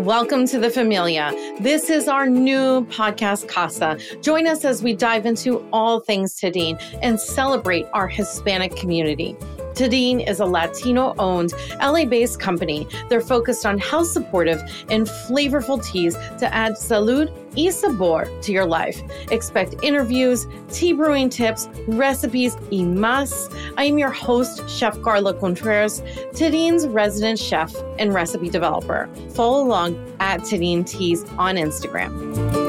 Welcome to the Familia. This is our new podcast, Casa. Join us as we dive into all things Tadin and celebrate our Hispanic community. Tadin is a Latino owned, LA based company. They're focused on health supportive and flavorful teas to add salud y sabor to your life. Expect interviews, tea brewing tips, recipes, y más. I am your host, Chef Carla Contreras, Tadin's resident chef and recipe developer. Follow along at Tadin Teas on Instagram.